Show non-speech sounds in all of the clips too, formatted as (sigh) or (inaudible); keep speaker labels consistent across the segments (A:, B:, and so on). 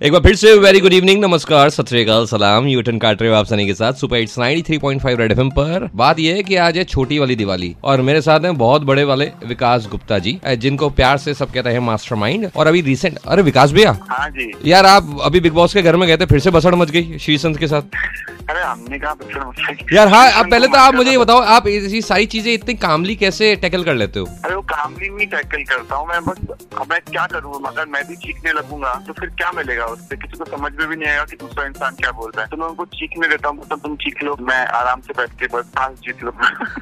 A: एक बार फिर से वेरी गुड इवनिंग नमस्कार सत सलाम। यूटन काट रहे हो आप सनी के साथ सुपर इट्स 93.5 रेड एफएम पर। बात यह है कि आज है छोटी वाली दिवाली और मेरे साथ हैं बहुत बड़े वाले विकास गुप्ता जी जिनको प्यार से सब कहते हैं मास्टरमाइंड और अभी रिसेंट अरे विकास भैया।
B: हाँ जी।
A: यार आप अभी बिग बॉस के घर में गए थे फिर से बसड़ मच गई श्रीसंत के साथ।
B: अरे हमने कहा
A: यार हाँ अब (laughs) पहले तो आप मुझे ये (laughs) बताओ आप ये सारी चीज़ें इतनी कामली कैसे टैकल कर लेते हो?
B: अरे कामली नहीं टैकल करता हूँ मैं बस मैं क्या करूँ? अगर मैं भी चीखने लगूँगा तो फिर क्या मिलेगा उससे? किसी को समझ में भी नहीं आएगा कि दूसरा इंसान क्या बोल रहा है। तो मैं उनको चीखने देता हूँ तो तुम चीख लो मैं आराम से बैठ के बस सांस जीत लो।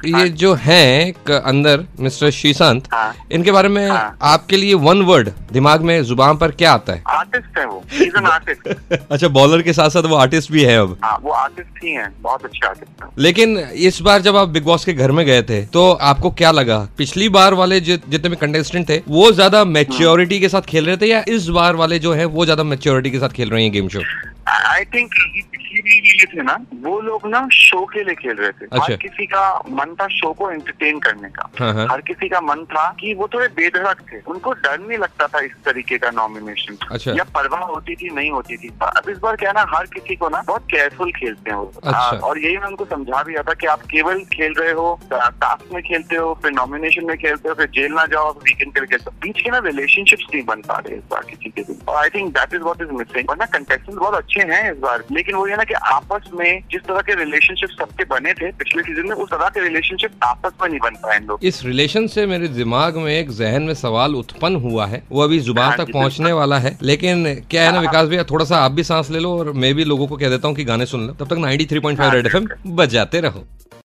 B: (laughs)
A: ये जो है अंदर मिस्टर श्रीसंत
B: हाँ।
A: इनके बारे में
B: हाँ।
A: आपके लिए वन वर्ड दिमाग में ज़ुबान पर क्या आता है?
B: आर्टिस्ट है वो इज़ आर्टिस्ट (laughs)
A: अच्छा बॉलर के साथ साथ वो आर्टिस्ट भी है अब।
B: हाँ वो आर्टिस्ट ही है बहुत अच्छे आर्टिस्ट
A: लेकिन इस बार जब आप बिग बॉस के घर में गए थे तो आपको क्या लगा? पिछली बार वाले जितने भी कंटेस्टेंट थे, वो ज़्यादा मेच्योरिटी के साथ खेल रहे थे या इस बार वाले जो है, वो ज़्यादा मेच्योरिटी के साथ खेल रहे हैं गेम शो
B: आई थिंक ये थे ना वो लोग ना शो के लिए खेल रहे थे।
A: अच्छा।
B: हर किसी का मन था शो को एंटरटेन करने का।
A: हाँ, हाँ।
B: हर किसी का मन था कि वो थोड़े बेधड़क थे। उनको डर नहीं लगता था इस तरीके का नॉमिनेशन
A: अच्छा।
B: या परवाह होती थी नहीं होती थी। अब इस बार क्या ना हर किसी को ना बहुत केयरफुल खेलते हैं
A: अच्छा।
B: हाँ, और यही मैं उनको समझा भी था कि आप केवल खेल रहे हो टास्क में खेलते हो फिर नॉमिनेशन में खेलते हो फिर जेल ना जाओ वीकेंड के लिए खेलते हो। बीच के ना रिलेशनशिप्स नहीं बन पा रहे इस बार किसी के भी। और I think that is what is missing वरना कंटेस्टेंट बहुत अच्छे हैं इस बार लेकिन वो ना कि आपस में जिस तरह के रिलेशनशिप सबके बने थे पिछले सीज़न में उस तरह के रिलेशनशिप आपस में नहीं बन पाए लोग।
A: इस रिलेशन से मेरे दिमाग में एक जहन में सवाल उत्पन्न हुआ है। वो अभी ज़ुबान
B: हाँ
A: तक पहुँचने वाला है। लेकिन क्या है ना विकास भैया थोड़ा सा आप भी सांस ले लो और मैं भी लोगों को कह देता हूँ कि गाने सुन लो। तब तक 93.5 रेड एफएम बजाते रहो।